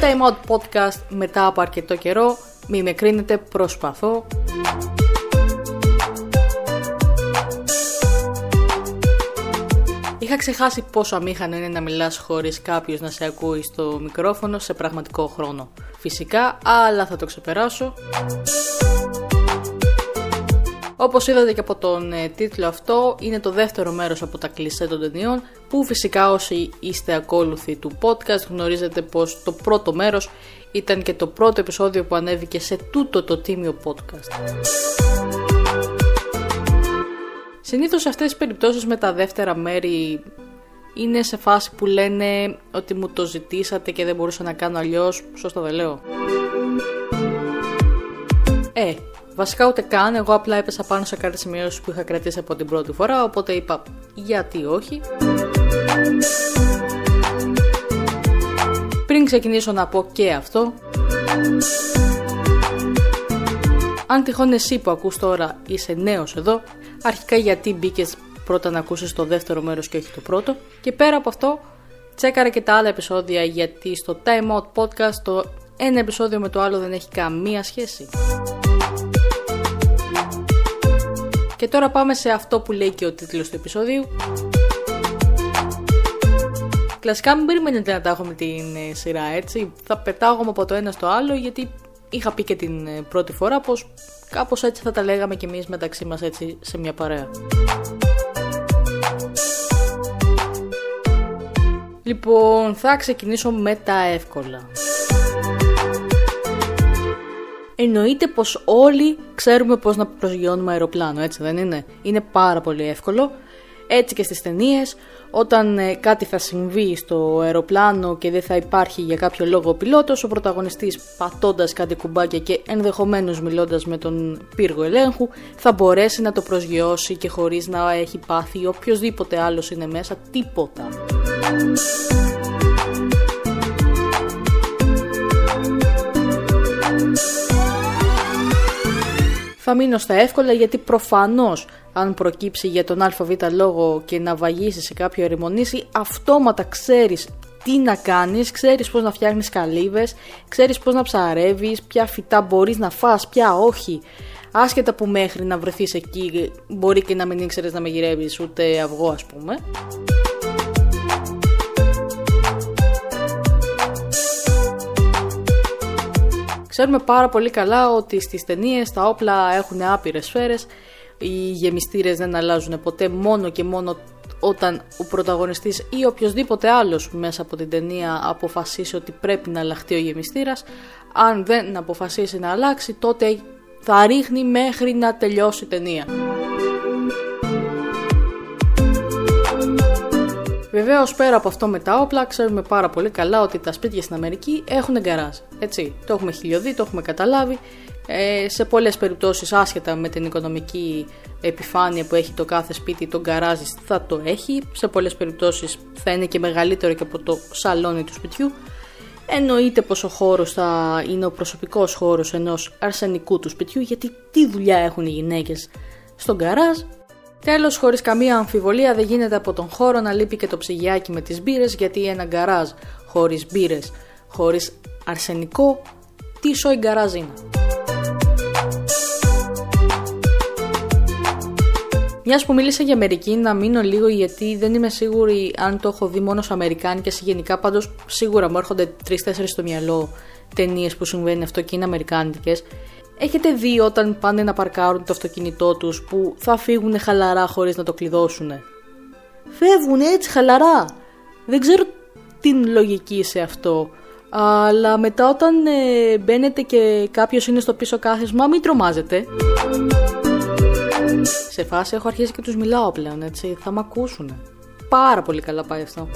Νέο Time Out Podcast μετά από αρκετό καιρό. Μη με κρίνετε, προσπαθώ. Είχα ξεχάσει πόσο αμήχανο είναι να μιλάς χωρίς κάποιος να σε ακούει στο μικρόφωνο σε πραγματικό χρόνο. Φυσικά, αλλά θα το ξεπεράσω. Όπως είδατε και από τον ε, τίτλο αυτό, είναι το δεύτερο μέρος από τα κλισέ των ταινιών, που φυσικά όσοι είστε ακόλουθοι του podcast γνωρίζετε πως το πρώτο μέρος ήταν και το πρώτο επεισόδιο που ανέβηκε σε τούτο το τίμιο podcast. Συνήθως σε αυτές τις περιπτώσεις με τα δεύτερα μέρη είναι σε φάση που λένε ότι μου το ζητήσατε και δεν μπορούσα να κάνω αλλιώς, σωστά δεν λέω. Ε, βασικά ούτε καν, εγώ απλά έπεσα πάνω σε κάτι σημειώσεις που είχα κρατήσει από την πρώτη φορά, οπότε είπα γιατί όχι. Πριν ξεκινήσω να πω και αυτό, αν τυχόν εσύ που ακούς τώρα είσαι νέος εδώ, αρχικά γιατί μπήκες πρώτα να ακούσεις το δεύτερο μέρος και όχι το πρώτο και πέρα από αυτό τσέκαρα και τα άλλα επεισόδια γιατί στο Time Out Podcast το ένα επεισόδιο με το άλλο δεν έχει καμία σχέση. Και τώρα πάμε σε αυτό που λέει και ο τίτλος του επεισόδιου. Κλασικά μην περιμένετε να τα έχω με την ε, σειρά έτσι. Θα πετάγομαι από το ένα στο άλλο γιατί είχα πει και την ε, πρώτη φορά πως κάπως έτσι θα τα λέγαμε κι εμείς μεταξύ μας έτσι σε μια παρέα. Λοιπόν, θα ξεκινήσω με τα εύκολα. Εννοείται πως όλοι ξέρουμε πώς να προσγειώνουμε αεροπλάνο, έτσι δεν είναι; Είναι πάρα πολύ εύκολο. Έτσι και στις ταινίες, όταν ε, κάτι θα συμβεί στο αεροπλάνο και δεν θα υπάρχει για κάποιο λόγο ο πιλότος, ο πρωταγωνιστής πατώντας κάτι κουμπάκια και ενδεχομένως μιλώντας με τον πύργο ελέγχου, θα μπορέσει να το προσγειώσει και χωρίς να έχει πάθει οποιοδήποτε άλλος είναι μέσα τίποτα. Θα μείνω στα εύκολα γιατί προφανώς αν προκύψει για τον αβ λόγο και να βαγίσεις σε κάποιο ερημονήσι, αυτόματα ξέρεις τι να κάνεις, ξέρεις πώς να φτιάχνεις καλύβες, ξέρεις πώς να ψαρεύεις, ποια φυτά μπορείς να φας, ποια όχι. Άσχετα που μέχρι να βρεθείς εκεί μπορεί και να μην ήξερες να μαγειρεύεις ούτε αυγό ας πούμε. Ξέρουμε πάρα πολύ καλά ότι στις ταινίες τα όπλα έχουν άπειρες σφαίρες, οι γεμιστήρες δεν αλλάζουν ποτέ μόνο και μόνο όταν ο πρωταγωνιστής ή οποιοδήποτε άλλος μέσα από την ταινία αποφασίσει ότι πρέπει να αλλάχτεί ο γεμιστήρας, αν δεν αποφασίσει να αλλάξει τότε θα ρίχνει μέχρι να τελειώσει η ταινία. Βεβαίως, πέρα από αυτό με τα όπλα, ξέρουμε πάρα πολύ καλά ότι τα σπίτια στην Αμερική έχουν γκαράζ. Έτσι, το έχουμε χιλιοδεί, το έχουμε καταλάβει. Ε, σε πολλές περιπτώσεις άσχετα με την οικονομική επιφάνεια που έχει το κάθε σπίτι, το γκαράζ θα το έχει. Σε πολλές περιπτώσεις θα είναι και μεγαλύτερο και από το σαλόνι του σπιτιού. Εννοείται πως ο χώρος θα είναι ο προσωπικός χώρος ενός αρσενικού του σπιτιού γιατί τι δουλειά έχουν οι γυναίκες στον γκαράζ; Τέλος, χωρίς καμία αμφιβολία δεν γίνεται από τον χώρο να λείπει και το ψυγιάκι με τις μπύρες γιατί ένα γκαράζ χωρίς μπύρες, χωρίς αρσενικό, τι σόι γκαράζ είναι. Μιας που μίλησα για Αμερική, να μείνω λίγο γιατί δεν είμαι σίγουρη αν το έχω δει μόνος σε Αμερικάνικες ή γενικά. Πάντως, σίγουρα μου έρχονται τρει-τέσσερι στο μυαλό ταινίες που συμβαίνει αυτό και είναι Αμερικάνικες. Έχετε δει όταν πάνε να παρκάρουν το αυτοκίνητό τους που θα φύγουν χαλαρά χωρίς να το κλειδώσουν. Φεύγουν έτσι χαλαρά. Δεν ξέρω την λογική σε αυτό. Αλλά μετά όταν ε, μπαίνετε και κάποιος είναι στο πίσω κάθισμα μην τρομάζετε. Σε φάση έχω αρχίσει και τους μιλάω πλέον έτσι. Θα μ' ακούσουν. Πάρα πολύ καλά πάει αυτό.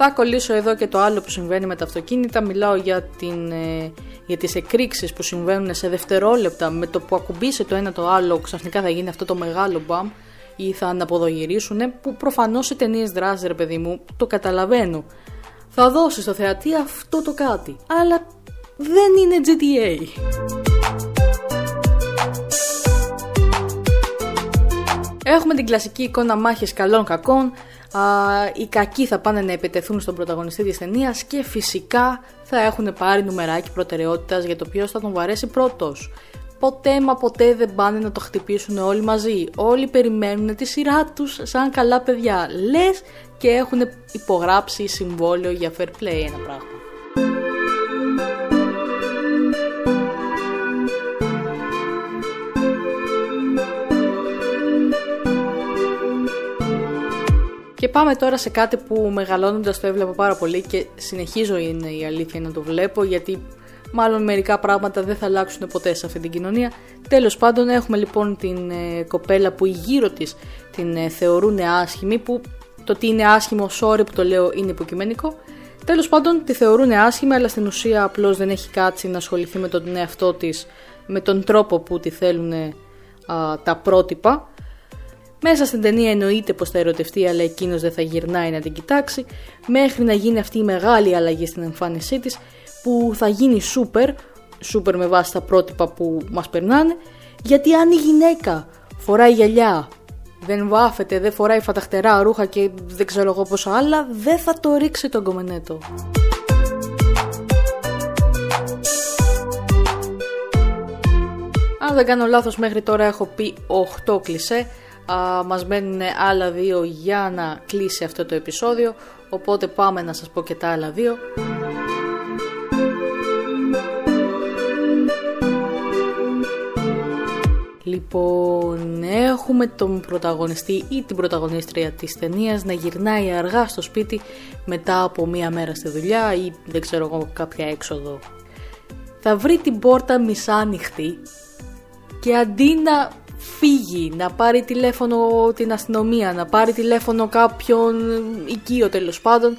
Θα κολλήσω εδώ και το άλλο που συμβαίνει με τα αυτοκίνητα. Μιλάω για, την, ε, για τις εκρήξεις που συμβαίνουν σε δευτερόλεπτα. Με το που ακουμπήσει το ένα το άλλο ξαφνικά θα γίνει αυτό το μεγάλο μπαμ ή θα αναποδογυρίσουν που προφανώς σε ταινίες δράσης ρε παιδί μου το καταλαβαίνω. Θα δώσει στο θεατή αυτό το κάτι. Αλλά δεν είναι GTA. Έχουμε την κλασική εικόνα μάχης καλών κακών, α, οι κακοί θα πάνε να επιτεθούν στον πρωταγωνιστή της ταινίας και φυσικά θα έχουν πάρει νουμεράκι προτεραιότητας για το ποιος θα τον βαρέσει πρώτος. Ποτέ μα ποτέ δεν πάνε να το χτυπήσουν όλοι μαζί. Όλοι περιμένουν τη σειρά τους σαν καλά παιδιά. Λες και έχουν υπογράψει συμβόλαιο για fair play ένα πράγμα. Πάμε τώρα σε κάτι που μεγαλώνοντας το έβλεπα πάρα πολύ και συνεχίζω είναι η αλήθεια να το βλέπω γιατί μάλλον μερικά πράγματα δεν θα αλλάξουν ποτέ σε αυτή την κοινωνία. Τέλος πάντων έχουμε λοιπόν την ε, κοπέλα που οι γύρω της την ε, θεωρούν άσχημη που το ότι είναι άσχημο, sorry που το λέω είναι υποκειμενικό. Τέλος πάντων τη θεωρούν άσχημη αλλά στην ουσία απλώς δεν έχει κάτσει να ασχοληθεί με τον εαυτό της με τον τρόπο που τη θέλουν τα πρότυπα μέσα στην ταινία εννοείται πως θα ερωτευτεί, αλλά εκείνος δεν θα γυρνάει να την κοιτάξει, μέχρι να γίνει αυτή η μεγάλη αλλαγή στην εμφάνισή της, που θα γίνει σούπερ, σούπερ με βάση τα πρότυπα που μας περνάνε, γιατί αν η γυναίκα φοράει γυαλιά, δεν βάφεται, δεν φοράει φαταχτερά ρούχα και δεν ξέρω εγώ πόσα άλλα, δεν θα το ρίξει τον κομμενέτο. Αν δεν κάνω λάθος μέχρι τώρα έχω πει 8 κλισέ Α, μας μένουν άλλα δύο για να κλείσει αυτό το επεισόδιο οπότε πάμε να σας πω και τα άλλα δύο Λοιπόν, έχουμε τον πρωταγωνιστή ή την πρωταγωνίστρια της ταινίας να γυρνάει αργά στο σπίτι μετά από μία μέρα στη δουλειά ή δεν ξέρω εγώ κάποια έξοδο. Θα βρει την πόρτα μισά ανοιχτή και αντί να φύγει, να πάρει τηλέφωνο την αστυνομία, να πάρει τηλέφωνο κάποιον οικείο τέλος πάντων,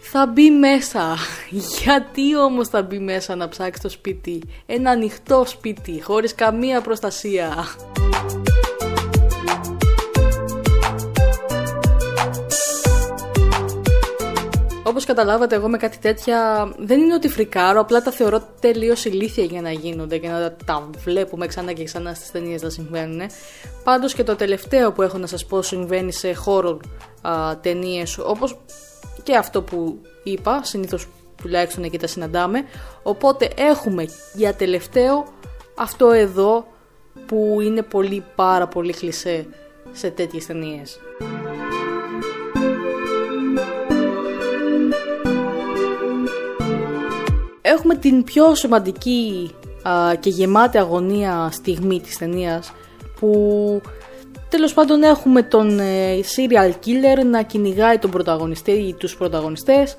θα μπει μέσα. Γιατί όμως θα μπει μέσα να ψάξει το σπίτι, ένα ανοιχτό σπίτι, χωρίς καμία προστασία; Όπως καταλάβατε, εγώ με κάτι τέτοια δεν είναι ότι φρικάρω, απλά τα θεωρώ τελείως ηλίθια για να γίνονται και να τα βλέπουμε ξανά και ξανά στις ταινίες να συμβαίνουν. Πάντως και το τελευταίο που έχω να σας πω συμβαίνει σε χώρο ταινίες, όπως και αυτό που είπα, συνήθως τουλάχιστον εκεί τα συναντάμε. Οπότε έχουμε για τελευταίο αυτό εδώ που είναι πολύ πάρα πολύ κλισέ σε τέτοιες ταινίες. Έχουμε την πιο σημαντική και γεμάτη αγωνία στιγμή της ταινίας που τέλος πάντων έχουμε τον ε, serial killer να κυνηγάει τον πρωταγωνιστή ή τους πρωταγωνιστές.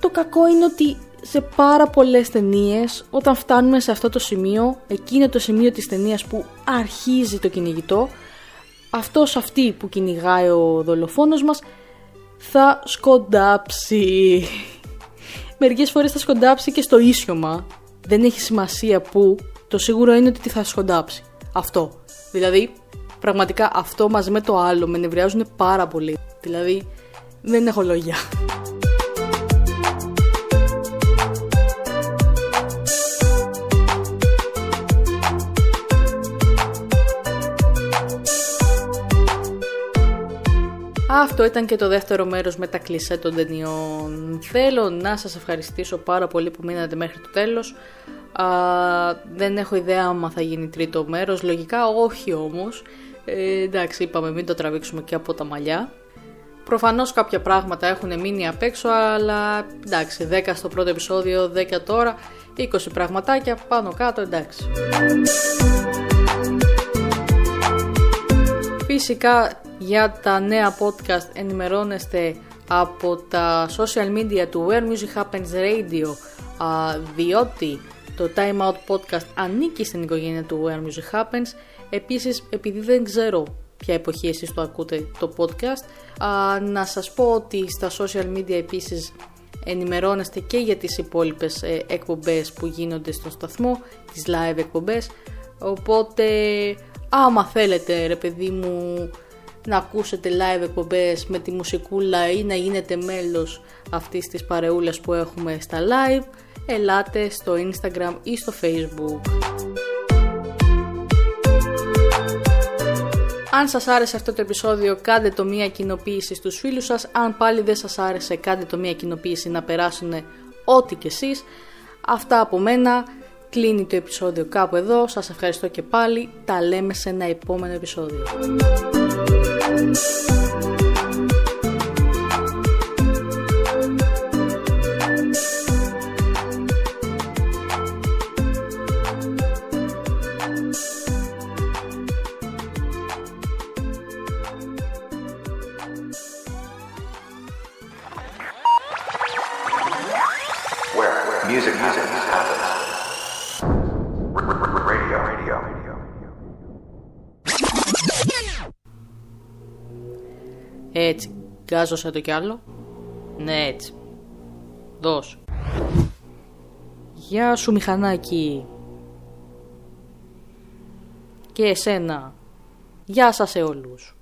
Το κακό είναι ότι σε πάρα πολλές ταινίες, όταν φτάνουμε σε αυτό το σημείο εκείνο το σημείο της ταινίας που αρχίζει το κυνηγητό. Αυτός αυτή που κυνηγάει ο δολοφόνος μας θα σκοντάψει μερικέ φορές θα σκοντάψει και στο ίσιωμα. Δεν έχει σημασία που. Το σίγουρο είναι ότι θα σκοντάψει. Αυτό. Δηλαδή, πραγματικά αυτό μαζί με το άλλο με νευριάζουν πάρα πολύ. Δηλαδή, δεν έχω λόγια. Αυτό ήταν και το δεύτερο μέρος με τα κλισέ των ταινιών. Θέλω να σας ευχαριστήσω πάρα πολύ που μείνατε μέχρι το τέλος. Α, δεν έχω ιδέα άμα θα γίνει τρίτο μέρος, λογικά όχι όμως. Ε, εντάξει, είπαμε μην το τραβήξουμε και από τα μαλλιά. Προφανώς κάποια πράγματα έχουν μείνει απ' έξω, αλλά εντάξει, 10 στο πρώτο επεισόδιο, 10 τώρα, 20 πραγματάκια πάνω κάτω, εντάξει. Φυσικά για τα νέα podcast ενημερώνεστε από τα social media του Where Music Happens Radio διότι το Time Out Podcast ανήκει στην οικογένεια του Where Music Happens. Επίσης επειδή δεν ξέρω ποια εποχή εσείς το ακούτε το podcast να σας πω ότι στα social media επίσης ενημερώνεστε και για τις υπόλοιπες ε, εκπομπές που γίνονται στο σταθμό τις live εκπομπές. Οπότε άμα θέλετε ρε παιδί μου να ακούσετε live εκπομπές με τη μουσικούλα ή να γίνετε μέλος αυτής της παρεούλας που έχουμε στα live, ελάτε στο Instagram ή στο Facebook. Αν σας άρεσε αυτό το επεισόδιο κάντε το μία κοινοποίηση στους φίλους σας. Αν πάλι δεν σας άρεσε κάντε το μία κοινοποίηση να περάσουν ό,τι και εσείς. Αυτά από μένα. Κλείνει το επεισόδιο κάπου εδώ. Σας ευχαριστώ και πάλι. Τα λέμε σε ένα επόμενο επεισόδιο. Έτσι. Γκάζωσα το κι άλλο. Ναι, έτσι. Δώσ. Γεια σου μηχανάκι. Και εσένα. Γεια σας σε όλους.